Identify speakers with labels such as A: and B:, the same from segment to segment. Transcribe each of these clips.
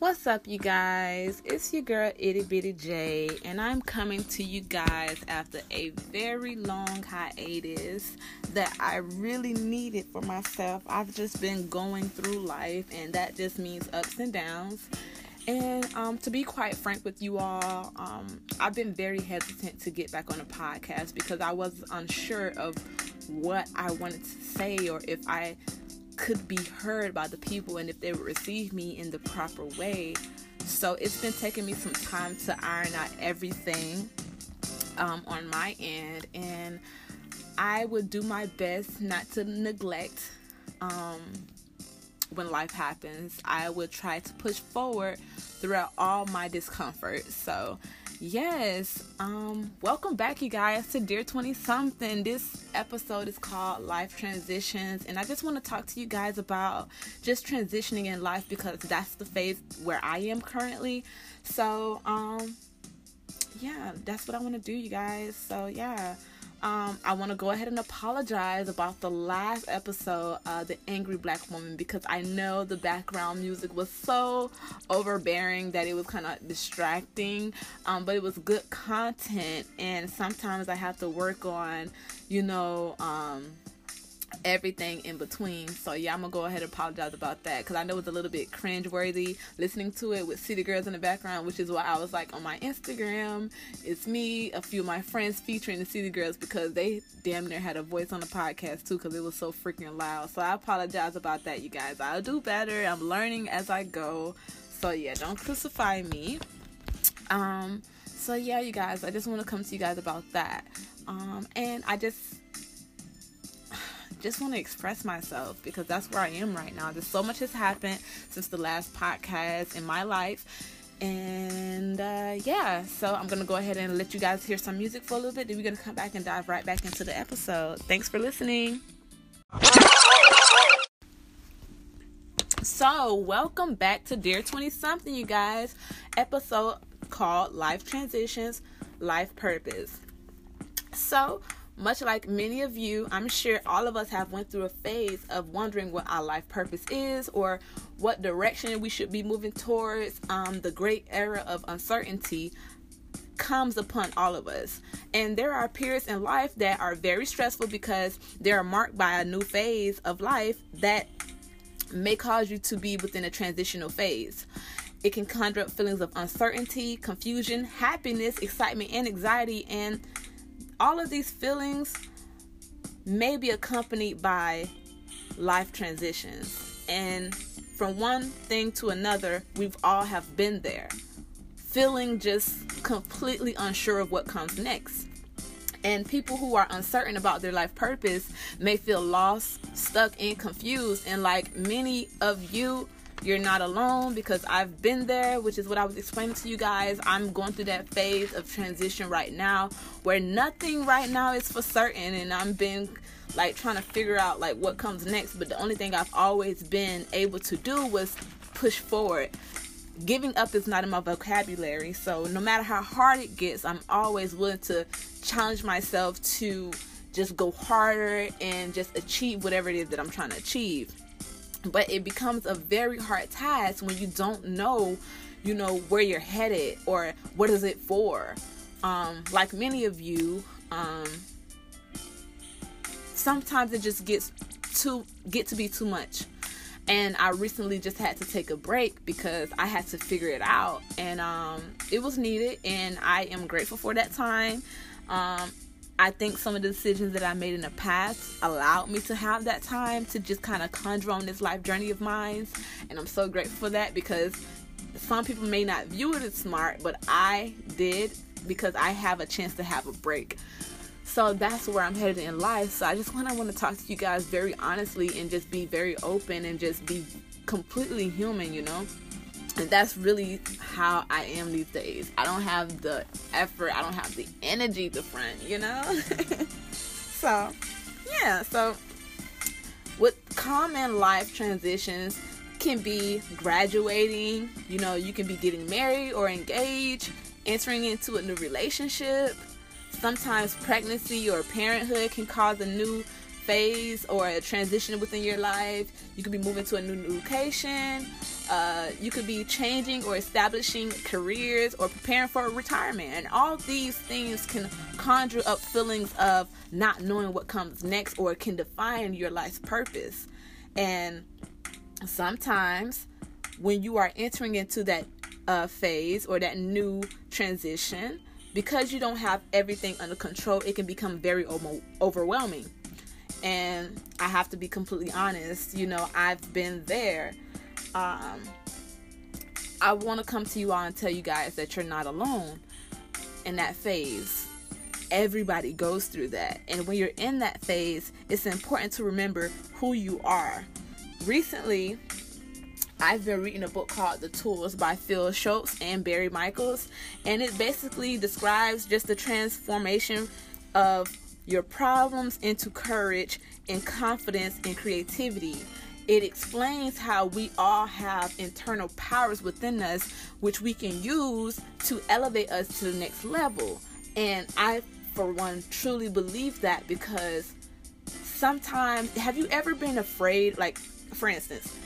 A: What's up, you guys? It's your girl Itty Bitty J, and I'm coming to you guys after a very long hiatus that I really needed for myself. I've just been going through life, and that just means ups and downs. And um, to be quite frank with you all, um, I've been very hesitant to get back on a podcast because I was unsure of what I wanted to say or if I could be heard by the people and if they would receive me in the proper way. So it's been taking me some time to iron out everything um, on my end, and I would do my best not to neglect um, when life happens. I would try to push forward throughout all my discomfort. So Yes. Um, welcome back, you guys, to Dear 20 Something. This episode is called Life Transitions, and I just want to talk to you guys about just transitioning in life because that's the phase where I am currently. So, um, yeah, that's what I want to do, you guys. So, yeah. Um, I want to go ahead and apologize about the last episode, uh, The Angry Black Woman, because I know the background music was so overbearing that it was kind of distracting. Um, but it was good content, and sometimes I have to work on, you know, um, everything in between. So yeah, I'm gonna go ahead and apologize about that because I know it's a little bit cringe-worthy listening to it with City Girls in the background, which is why I was like on my Instagram, it's me, a few of my friends featuring the City Girls because they damn near had a voice on the podcast too because it was so freaking loud. So I apologize about that, you guys. I'll do better. I'm learning as I go. So yeah, don't crucify me. Um. So yeah, you guys, I just want to come to you guys about that. Um, and I just just want to express myself because that's where I am right now. There's so much has happened since the last podcast in my life. And uh, yeah, so I'm gonna go ahead and let you guys hear some music for a little bit. Then we're gonna come back and dive right back into the episode. Thanks for listening. So, welcome back to Dear 20 Something, you guys. Episode called Life Transitions, Life Purpose. So, much like many of you, I'm sure all of us have went through a phase of wondering what our life purpose is or what direction we should be moving towards. Um, the great era of uncertainty comes upon all of us. And there are periods in life that are very stressful because they are marked by a new phase of life that may cause you to be within a transitional phase. It can conjure up feelings of uncertainty, confusion, happiness, excitement, and anxiety. And all of these feelings may be accompanied by life transitions. And from one thing to another we've all have been there. Feeling just completely unsure of what comes next. And people who are uncertain about their life purpose may feel lost stuck and confused. And like many of you you're not alone because I've been there, which is what I was explaining to you guys. I'm going through that phase of transition right now where nothing right now is for certain and I'm been like trying to figure out like what comes next, but the only thing I've always been able to do was push forward. Giving up is not in my vocabulary, so no matter how hard it gets, I'm always willing to challenge myself to just go harder and just achieve whatever it is that I'm trying to achieve but it becomes a very hard task when you don't know you know where you're headed or what is it for. Um like many of you um sometimes it just gets too get to be too much. And I recently just had to take a break because I had to figure it out. And um it was needed and I am grateful for that time. Um I think some of the decisions that I made in the past allowed me to have that time to just kind of conjure on this life journey of mine. And I'm so grateful for that because some people may not view it as smart, but I did because I have a chance to have a break. So that's where I'm headed in life. So I just want to want to talk to you guys very honestly and just be very open and just be completely human, you know? And that's really how I am these days. I don't have the effort, I don't have the energy to front, you know? so, yeah, so with common life transitions can be graduating, you know, you can be getting married or engaged, entering into a new relationship. Sometimes pregnancy or parenthood can cause a new phase or a transition within your life. You could be moving to a new location. Uh, you could be changing or establishing careers or preparing for retirement. And all these things can conjure up feelings of not knowing what comes next or can define your life's purpose. And sometimes when you are entering into that uh, phase or that new transition, because you don't have everything under control, it can become very overwhelming. And I have to be completely honest, you know, I've been there. Um, I want to come to you all and tell you guys that you're not alone in that phase. Everybody goes through that. And when you're in that phase, it's important to remember who you are. Recently, I've been reading a book called The Tools by Phil Stutz and Barry Michels, and it basically describes just the transformation of your problems into courage and confidence and creativity. It explains how we all have internal powers within us which we can use to elevate us to the next level. And I, for one, truly believe that because sometimes, have you ever been afraid? Like, for instance,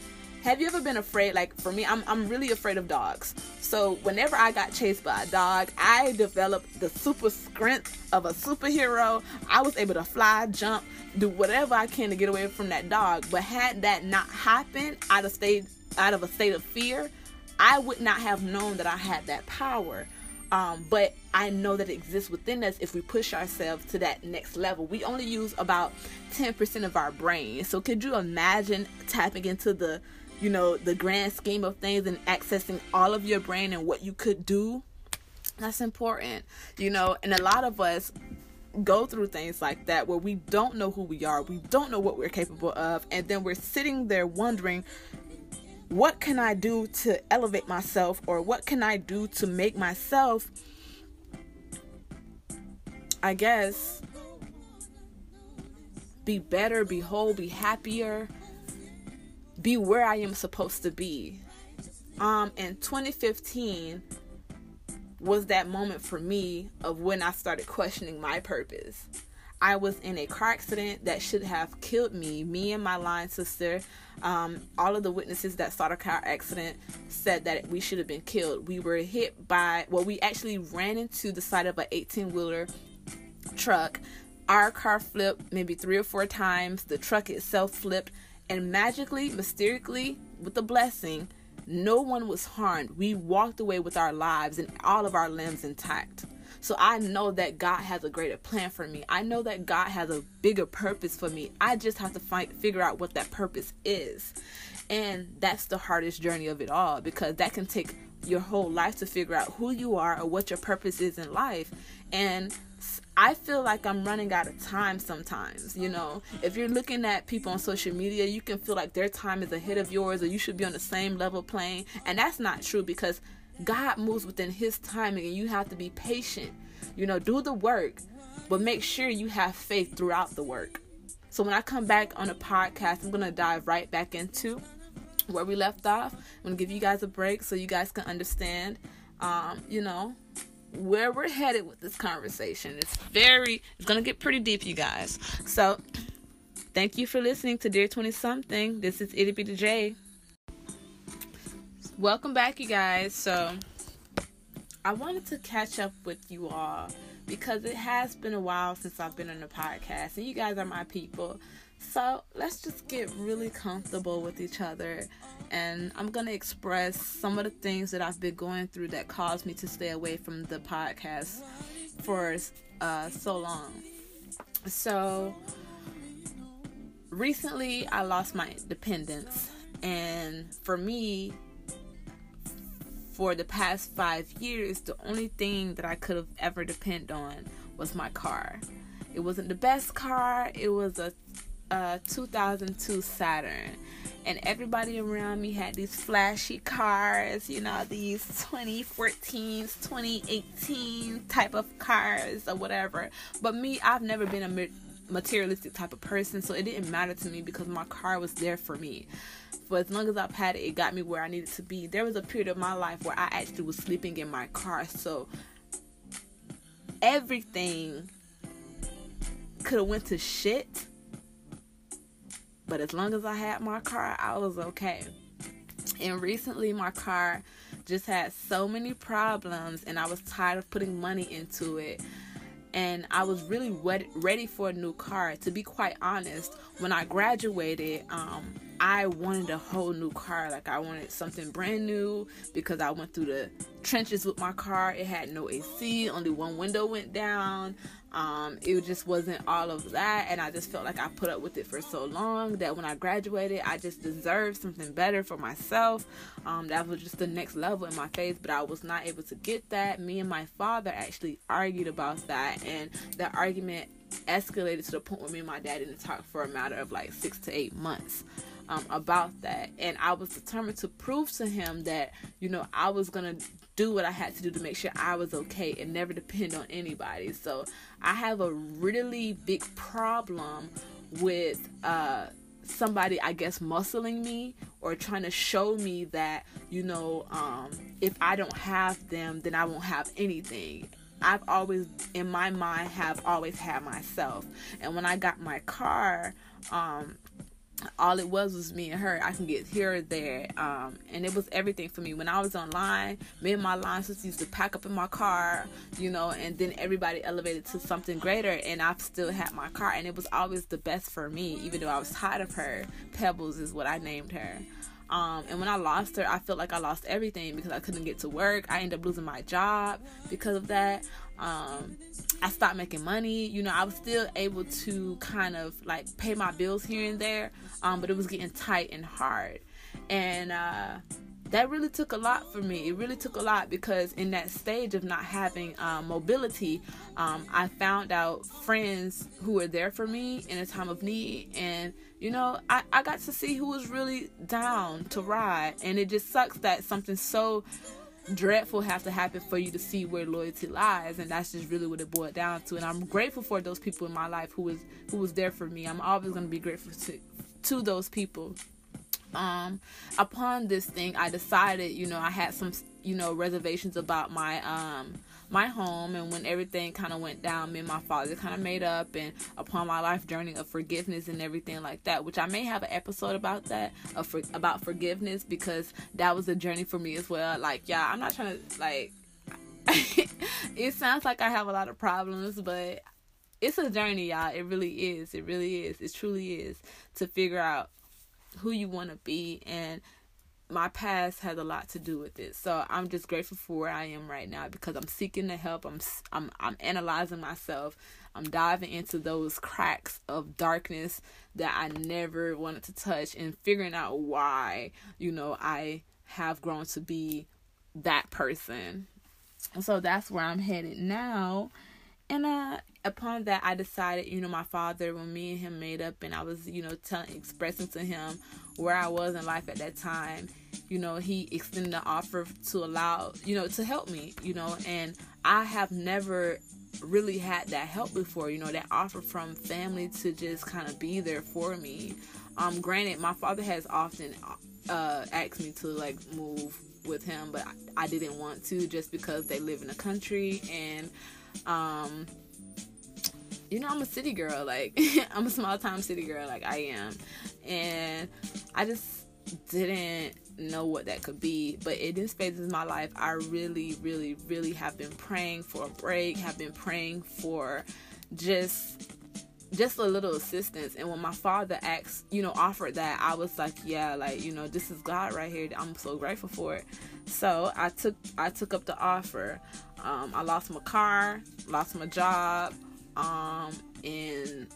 A: have you ever been afraid? Like for me, I'm I'm really afraid of dogs. So whenever I got chased by a dog, I developed the super strength of a superhero. I was able to fly, jump, do whatever I can to get away from that dog. But had that not happened, out of state out of a state of fear, I would not have known that I had that power. Um, but I know that it exists within us if we push ourselves to that next level. We only use about 10% of our brain. So could you imagine tapping into the you know, the grand scheme of things and accessing all of your brain and what you could do, that's important, you know. And a lot of us go through things like that where we don't know who we are, we don't know what we're capable of, and then we're sitting there wondering, what can I do to elevate myself, or what can I do to make myself, I guess, be better, be whole, be happier be where I am supposed to be. Um, in 2015 was that moment for me of when I started questioning my purpose. I was in a car accident that should have killed me. Me and my line sister, um, all of the witnesses that saw the car accident said that we should have been killed. We were hit by, well, we actually ran into the side of an 18 wheeler truck. Our car flipped maybe three or four times. The truck itself flipped and magically, mysteriously, with a blessing, no one was harmed. We walked away with our lives and all of our limbs intact. So I know that God has a greater plan for me. I know that God has a bigger purpose for me. I just have to find figure out what that purpose is. And that's the hardest journey of it all because that can take your whole life to figure out who you are or what your purpose is in life. And I feel like I'm running out of time sometimes. You know, if you're looking at people on social media, you can feel like their time is ahead of yours or you should be on the same level playing. And that's not true because God moves within His timing and you have to be patient. You know, do the work, but make sure you have faith throughout the work. So when I come back on a podcast, I'm going to dive right back into where we left off. I'm going to give you guys a break so you guys can understand, um, you know, where we're headed with this conversation. It's very, it's going to get pretty deep, you guys. So, thank you for listening to Dear 20 Something. This is Itty Bitty J. Welcome back, you guys. So, I wanted to catch up with you all because it has been a while since I've been on the podcast, and you guys are my people. So let's just get really comfortable with each other. And I'm going to express some of the things that I've been going through that caused me to stay away from the podcast for uh, so long. So recently, I lost my independence. And for me, for the past five years, the only thing that I could have ever depend on was my car. It wasn't the best car. It was a uh, 2002 Saturn, and everybody around me had these flashy cars, you know, these 2014s, 2018 type of cars or whatever. But me, I've never been a materialistic type of person, so it didn't matter to me because my car was there for me. For as long as I've had it, it got me where I needed to be. There was a period of my life where I actually was sleeping in my car, so everything could have went to shit But as long as I had my car, I was okay. And recently, my car just had so many problems, and I was tired of putting money into it. And I was really ready for a new car. To be quite honest, when I graduated, um, I wanted a whole new car. Like I wanted something brand new because I went through the trenches with my car. It had no AC, only one window went down. Um, it just wasn't all of that, and I just felt like I put up with it for so long that when I graduated, I just deserved something better for myself. Um, that was just the next level in my faith, but I was not able to get that. Me and my father actually argued about that, and that argument escalated to the point where me and my dad didn't talk for a matter of like six to eight months um, about that. And I was determined to prove to him that, you know, I was going to do what I had to do to make sure I was okay and never depend on anybody. So I have a really big problem with uh, somebody, I guess, muscling me or trying to show me that, you know, um, if I don't have them, then I won't have anything. I've always, in my mind, have always had myself. And when I got my car, um, all it was was me and her. I can get here or there. Um, and it was everything for me. When I was online, me and my line used to pack up in my car, you know, and then everybody elevated to something greater. And I've still had my car, and it was always the best for me, even though I was tired of her. Pebbles is what I named her. Um, and when I lost her, I felt like I lost everything because I couldn't get to work. I ended up losing my job because of that. Um, I stopped making money. You know, I was still able to kind of like pay my bills here and there, um, but it was getting tight and hard. And uh, that really took a lot for me. It really took a lot because in that stage of not having um, mobility, um, I found out friends who were there for me in a time of need. And, you know, I, I got to see who was really down to ride. And it just sucks that something so dreadful have to happen for you to see where loyalty lies and that's just really what it boiled down to and i'm grateful for those people in my life who was who was there for me i'm always going to be grateful to to those people um upon this thing i decided you know i had some you know reservations about my um my home and when everything kind of went down me and my father kind of made up and upon my life journey of forgiveness and everything like that which i may have an episode about that for, about forgiveness because that was a journey for me as well. Like yeah i'm not trying to like it sounds like i have a lot of problems but it's a journey y'all. It really is. It really is. It truly is to figure out who you want to be and my past has a lot to do with it. So I'm just grateful for where I am right now because I'm seeking the help. I'm I'm I'm analyzing myself. I'm diving into those cracks of darkness that I never wanted to touch and figuring out why, you know, I have grown to be that person. So that's where I'm headed now. And uh upon that I decided, you know, my father when me and him made up and I was, you know, telling expressing to him where I was in life at that time, you know, he extended the offer to allow, you know, to help me, you know, and I have never really had that help before, you know, that offer from family to just kind of be there for me. Um, granted, my father has often uh, asked me to like move with him, but I, I didn't want to just because they live in the country and, um, you know, I'm a city girl. Like, I'm a small time city girl. Like, I am. And I just didn't know what that could be. But in this phase of my life, I really, really, really have been praying for a break, have been praying for just just a little assistance and when my father asked you know offered that i was like yeah like you know this is god right here i'm so grateful for it so i took i took up the offer um, i lost my car lost my job um, and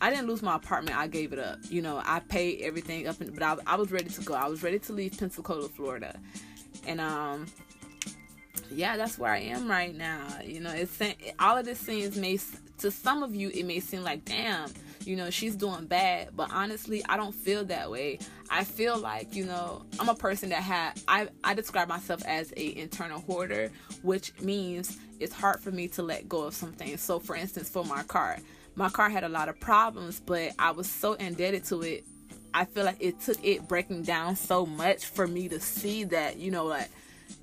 A: I didn't lose my apartment. I gave it up. You know, I paid everything up, but I, I was ready to go. I was ready to leave Pensacola, Florida, and um, yeah, that's where I am right now. You know, it's all of this seems may to some of you it may seem like damn, you know, she's doing bad, but honestly, I don't feel that way. I feel like, you know, I'm a person that had I I describe myself as a internal hoarder, which means it's hard for me to let go of some things. So for instance, for my car, my car had a lot of problems, but I was so indebted to it. I feel like it took it breaking down so much for me to see that, you know, like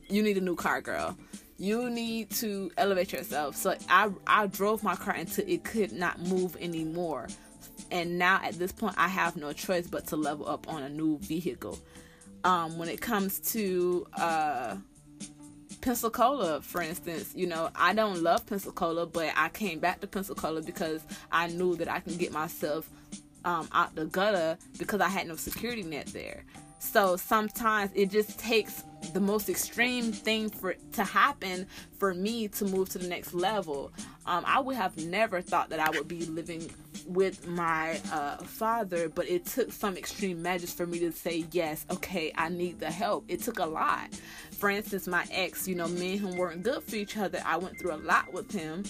A: you need a new car, girl. You need to elevate yourself. So I I drove my car until it could not move anymore and now at this point, I have no choice but to level up on a new vehicle. Um, when it comes to uh, Pensacola, for instance, you know, I don't love Pensacola, but I came back to Pensacola because I knew that I can get myself um, out the gutter because I had no security net there. So sometimes it just takes the most extreme thing for to happen for me to move to the next level. Um, I would have never thought that I would be living with my uh, father, but it took some extreme measures for me to say yes. Okay, I need the help. It took a lot. For instance, my ex, you know, me and him weren't good for each other. I went through a lot with him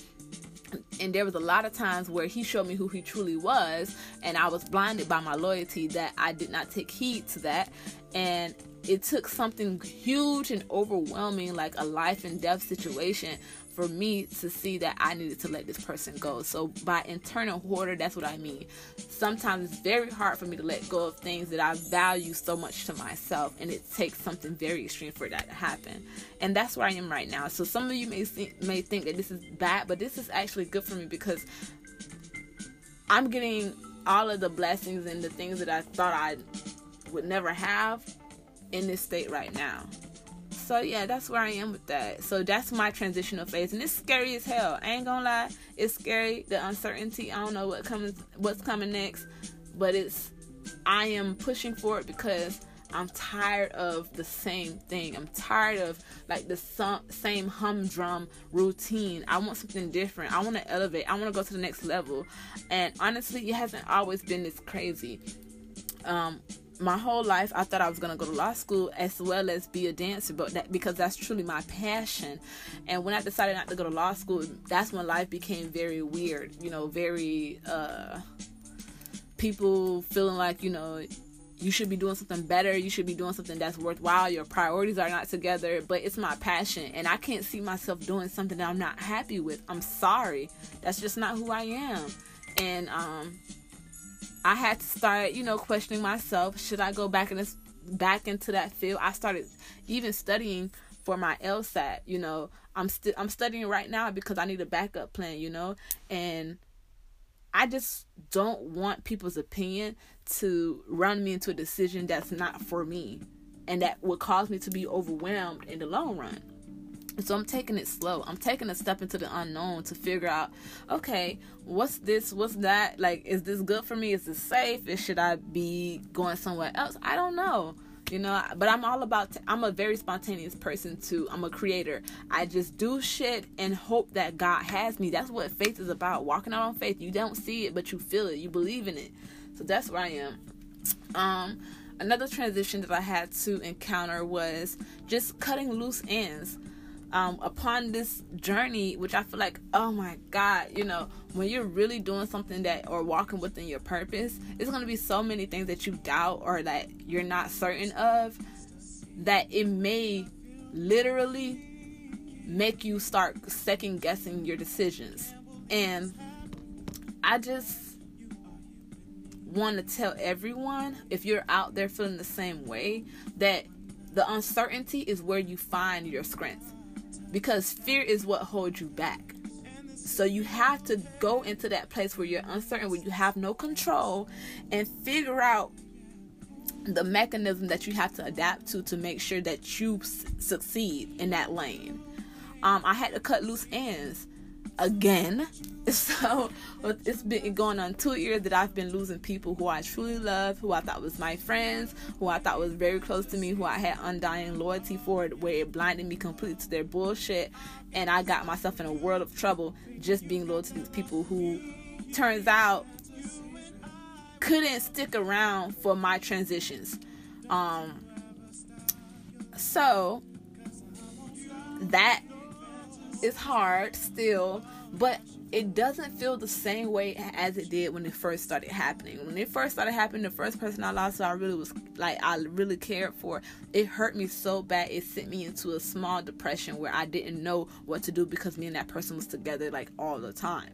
A: and there was a lot of times where he showed me who he truly was and i was blinded by my loyalty that i did not take heed to that and it took something huge and overwhelming like a life and death situation for me to see that I needed to let this person go. So by internal hoarder, that's what I mean. Sometimes it's very hard for me to let go of things that I value so much to myself, and it takes something very extreme for that to happen. And that's where I am right now. So some of you may may think that this is bad, but this is actually good for me because I'm getting all of the blessings and the things that I thought I would never have in this state right now so yeah, that's where I am with that. So that's my transitional phase, and it's scary as hell. I ain't gonna lie, it's scary. The uncertainty. I don't know what comes, what's coming next, but it's. I am pushing for it because I'm tired of the same thing. I'm tired of like the same humdrum routine. I want something different. I want to elevate. I want to go to the next level. And honestly, it hasn't always been this crazy. Um, my whole life I thought I was gonna go to law school as well as be a dancer, but that because that's truly my passion. And when I decided not to go to law school, that's when life became very weird. You know, very uh, people feeling like you know you should be doing something better. You should be doing something that's worthwhile. Your priorities are not together, but it's my passion, and I can't see myself doing something that I'm not happy with. I'm sorry, that's just not who I am. And um, I had to start, you know, questioning myself. Should I go back in this back into that field? I started even studying for my LSAT. You know, I'm still I'm studying right now because I need a backup plan. You know, and I just don't want people's opinion to run me into a decision that's not for me, and that would cause me to be overwhelmed in the long run. So I'm taking it slow. I'm taking a step into the unknown to figure out, okay, what's this? What's that? Like, is this good for me? Is this safe? Is, should I be going somewhere else? I don't know. You know, but I'm all about. i am a very spontaneous person too. I'm a creator. I just do shit and hope that God has me. That's what faith is about. Walking out on faith. You don't see it, but you feel it. You believe in it. So that's where I am. Um, another transition that I had to encounter was just cutting loose ends um, upon this journey, which I feel like, oh my God, you know, when you're really doing something that or walking within your purpose, it's going to be so many things that you doubt or that you're not certain of that it may literally make you start second guessing your decisions. And I just want to tell everyone if you're out there feeling the same way that the uncertainty is where you find your strength because fear is what holds you back. So you have to go into that place where you're uncertain, where you have no control, and figure out the mechanism that you have to adapt to to make sure that you succeed in that lane. Um, I had to cut loose ends again. So it's been going on two years that I've been losing people who I truly love, who I thought was my friends, who I thought was very close to me, who I had undying loyalty for, where it blinded me completely to their bullshit. And I got myself in a world of trouble just being loyal to these people who turns out couldn't stick around for my transitions. Um, so that is hard still but it doesn't feel the same way as it did when it first started happening. When it first started happening, the first person I lost, I really was like, I really cared for. It hurt me so bad. It sent me into a small depression where I didn't know what to do because me and that person was together like all the time.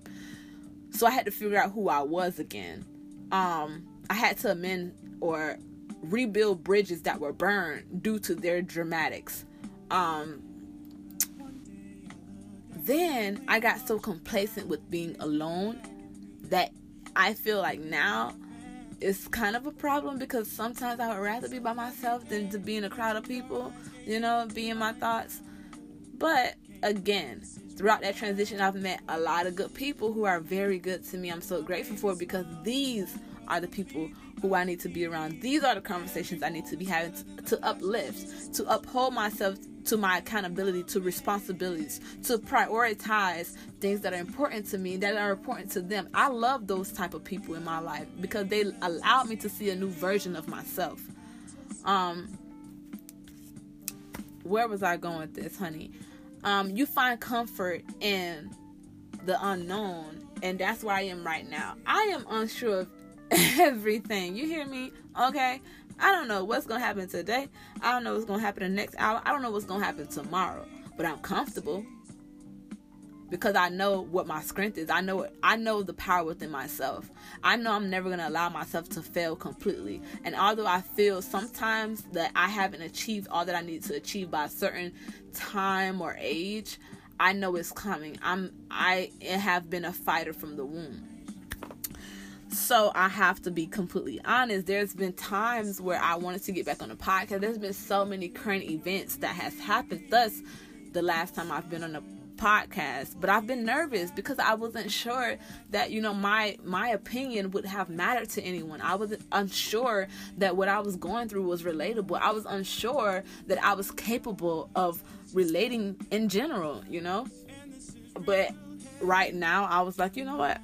A: So I had to figure out who I was again. Um, I had to amend or rebuild bridges that were burned due to their dramatics. Um, then I got so complacent with being alone that I feel like now it's kind of a problem because sometimes I would rather be by myself than to be in a crowd of people, you know, be in my thoughts. But again, throughout that transition, I've met a lot of good people who are very good to me. I'm so grateful for because these are the people who I need to be around. These are the conversations I need to be having to, uplift, to uphold myself to my accountability, to responsibilities, to prioritize things that are important to me, that are important to them. I love those type of people in my life because they allowed me to see a new version of myself. Um, where was I going with this, honey? Um, you find comfort in the unknown, and that's where I am right now. I am unsure of everything. You hear me? Okay. I don't know what's gonna happen today. I don't know what's gonna happen the next hour. I don't know what's gonna happen tomorrow. But I'm comfortable because I know what my strength is. I know it, I know the power within myself. I know I'm never gonna allow myself to fail completely. And although I feel sometimes that I haven't achieved all that I need to achieve by a certain time or age, I know it's coming. I'm I have been a fighter from the womb. So I have to be completely honest. There's been times where I wanted to get back on the podcast. There's been so many current events that has happened. Thus, the last time I've been on a podcast but i've been nervous because i wasn't sure that you know my my opinion would have mattered to anyone i was unsure that what i was going through was relatable i was unsure that i was capable of relating in general you know but right now i was like you know what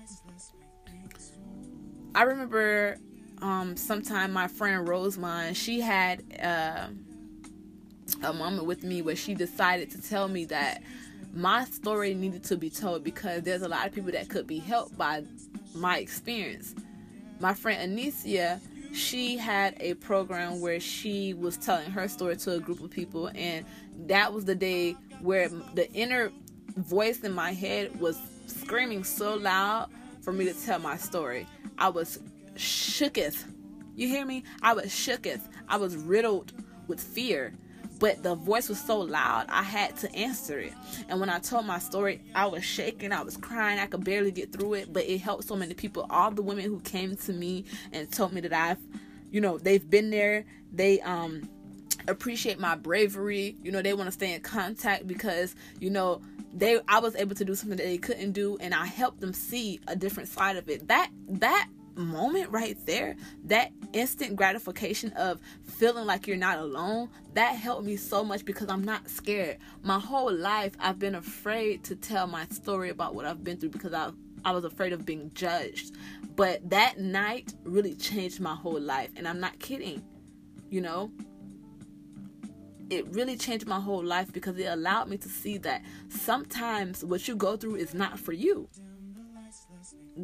A: I remember um, sometime my friend Rosemont, she had uh, a moment with me where she decided to tell me that my story needed to be told because there's a lot of people that could be helped by my experience. My friend Anicia, she had a program where she was telling her story to a group of people, and that was the day where the inner voice in my head was screaming so loud for me to tell my story. I was shooketh. You hear me? I was shooketh. I was riddled with fear. But the voice was so loud, I had to answer it. And when I told my story, I was shaking, I was crying, I could barely get through it. But it helped so many people. All the women who came to me and told me that I've, you know, they've been there. They, um, appreciate my bravery. You know, they want to stay in contact because, you know, they I was able to do something that they couldn't do and I helped them see a different side of it. That that moment right there, that instant gratification of feeling like you're not alone, that helped me so much because I'm not scared. My whole life I've been afraid to tell my story about what I've been through because I I was afraid of being judged. But that night really changed my whole life and I'm not kidding. You know, it really changed my whole life because it allowed me to see that sometimes what you go through is not for you.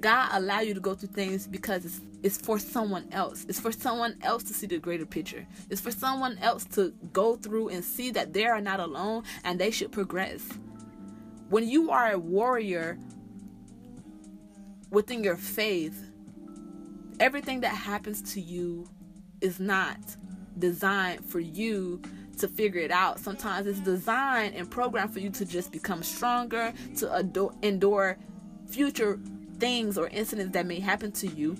A: God allow you to go through things because it's, it's for someone else. It's for someone else to see the greater picture. It's for someone else to go through and see that they are not alone and they should progress. When you are a warrior within your faith, everything that happens to you is not designed for you to figure it out. Sometimes it's designed and programmed for you to just become stronger, to adore, endure future things or incidents that may happen to you.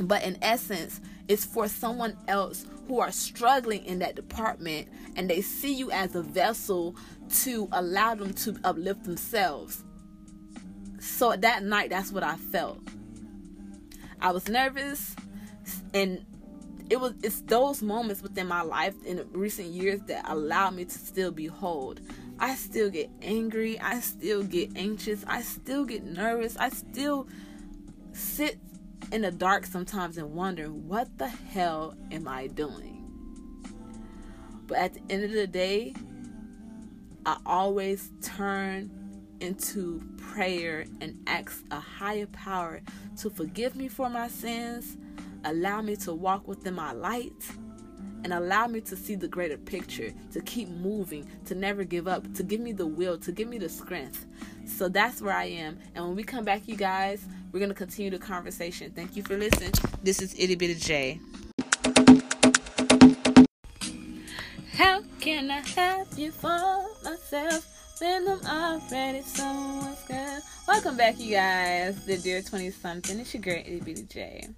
A: But in essence, it's for someone else who are struggling in that department and they see you as a vessel to allow them to uplift themselves. So that night, that's what I felt. I was nervous and it was it's those moments within my life in recent years that allow me to still be whole. I still get angry, I still get anxious, I still get nervous, I still sit in the dark sometimes and wonder what the hell am I doing? But at the end of the day, I always turn into prayer and ask a higher power to forgive me for my sins allow me to walk within my light and allow me to see the greater picture, to keep moving, to never give up, to give me the will, to give me the strength. So that's where I am. And when we come back, you guys, we're going to continue the conversation. Thank you for listening. This is Itty Bitty J. How can I have you for myself when I'm already someone's girl? Welcome back, you guys. The Dear 20 something. It's your girl, Itty Bitty J.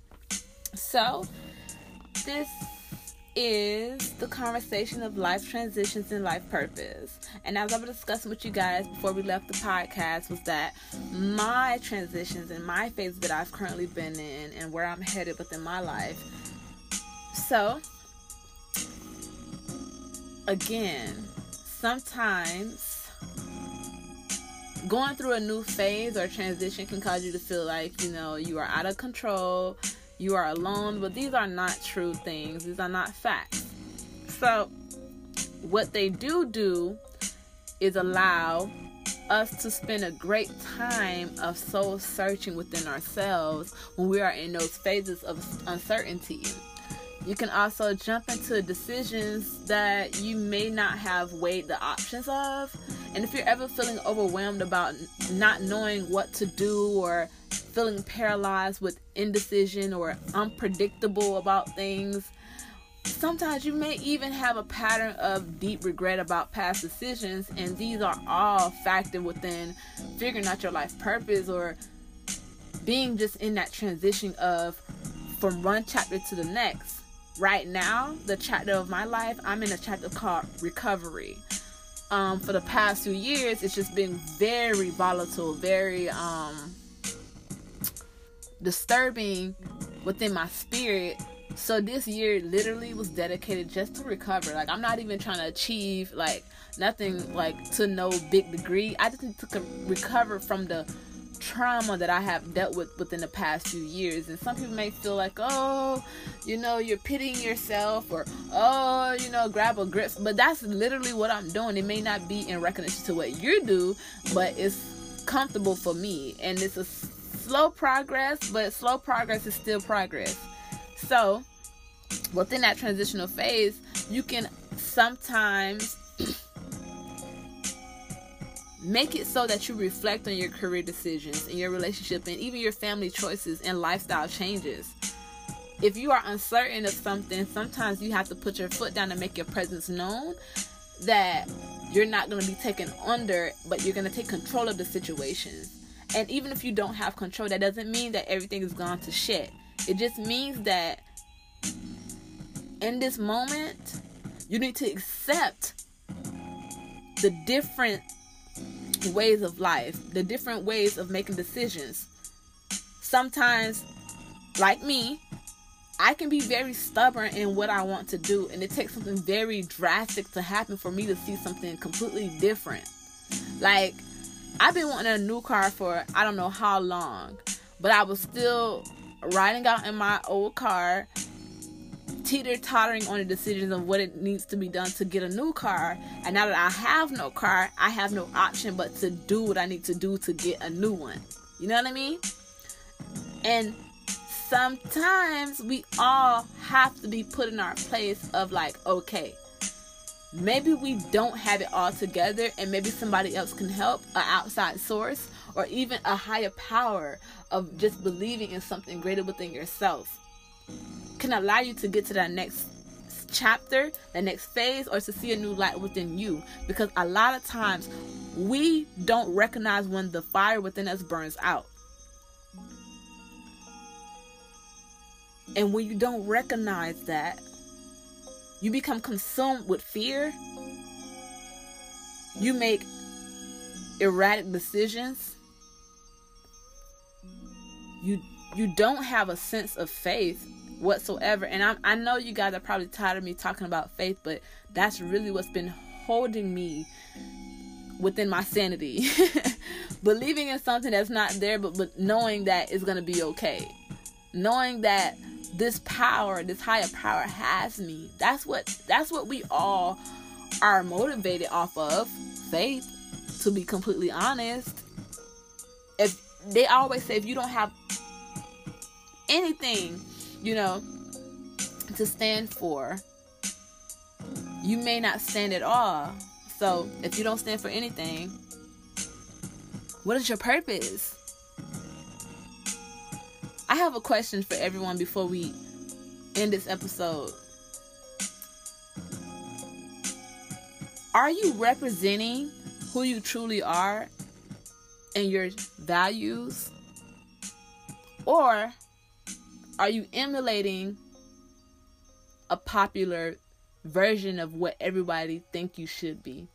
A: So, this is the conversation of life transitions and life purpose. And as I was discussing with you guys before we left the podcast, was that my transitions and my phase that I've currently been in and where I'm headed within my life. So, again, sometimes going through a new phase or transition can cause you to feel like, you know, you are out of control, you are alone, but these are not true things. These are not facts. So, what they do do is allow us to spend a great time of soul searching within ourselves when we are in those phases of uncertainty. You can also jump into decisions that you may not have weighed the options of. And if you're ever feeling overwhelmed about not knowing what to do or feeling paralyzed with indecision or unpredictable about things, sometimes you may even have a pattern of deep regret about past decisions. And these are all factored within figuring out your life purpose or being just in that transition of from one chapter to the next right now, the chapter of my life, I'm in a chapter called recovery. Um, for the past few years, it's just been very volatile, very um, disturbing within my spirit. So this year literally was dedicated just to recover. Like I'm not even trying to achieve like nothing like to no big degree. I just need to recover from the trauma that I have dealt with within the past few years. And some people may feel like, oh, you know, you're pitying yourself or, oh, you know, grab a grip. But that's literally what I'm doing. It may not be in recognition to what you do, but it's comfortable for me. And it's a slow progress, but slow progress is still progress. So, within that transitional phase, you can sometimes make it so that you reflect on your career decisions and your relationship and even your family choices and lifestyle changes. If you are uncertain of something, sometimes you have to put your foot down and make your presence known that you're not going to be taken under, but you're going to take control of the situations. And even if you don't have control, that doesn't mean that everything is gone to shit. It just means that in this moment, you need to accept the different ways of life, the different ways of making decisions. Sometimes, like me, I can be very stubborn in what I want to do, and it takes something very drastic to happen for me to see something completely different. Like, I've been wanting a new car for I don't know how long, but I was still riding out in my old car teeter tottering on the decisions of what it needs to be done to get a new car. And now that I have no car, I have no option but to do what I need to do to get a new one. You know what I mean? And sometimes we all have to be put in our place of like, okay, maybe we don't have it all together and maybe somebody else can help, an outside source, or even a higher power of just believing in something greater within yourself can allow you to get to that next chapter, the next phase, or to see a new light within you. Because a lot of times we don't recognize when the fire within us burns out. And when you don't recognize that, you become consumed with fear. You make erratic decisions. You you don't have a sense of faith whatsoever. And I'm, I know you guys are probably tired of me talking about faith, but that's really what's been holding me within my sanity. Believing in something that's not there, but, but knowing that it's going to be okay. Knowing that this power, this higher power has me. That's what that's what we all are motivated off of. Faith, to be completely honest. If they always say if you don't have anything you know, to stand for, you may not stand at all. So if you don't stand for anything, what is your purpose? I have a question for everyone before we end this episode. Are you representing who you truly are and your values? Or are you emulating a popular version of what everybody think you should be?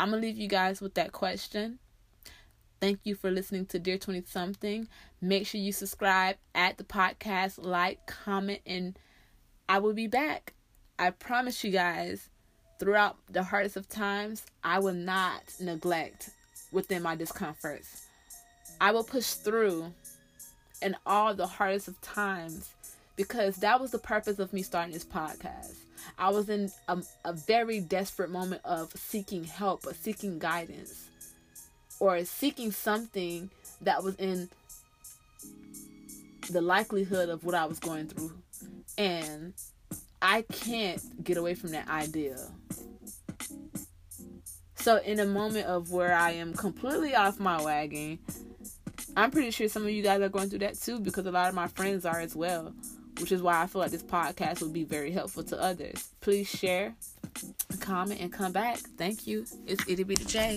A: I'm going to leave you guys with that question. Thank you for listening to Dear 20 Something. Make sure you subscribe at the podcast, like, comment, and I will be back. I promise you guys, throughout the hardest of times, I will not neglect within my discomforts. I will push through in all the hardest of times because that was the purpose of me starting this podcast. I was in a, a very desperate moment of seeking help, or seeking guidance, or seeking something that was in the likelihood of what I was going through. And I can't get away from that idea. So, in a moment of where I am completely off my wagon, I'm pretty sure some of you guys are going through that too because a lot of my friends are as well, which is why I feel like this podcast will be very helpful to others. Please share, comment, and come back. Thank you. It's Itty Bitty J.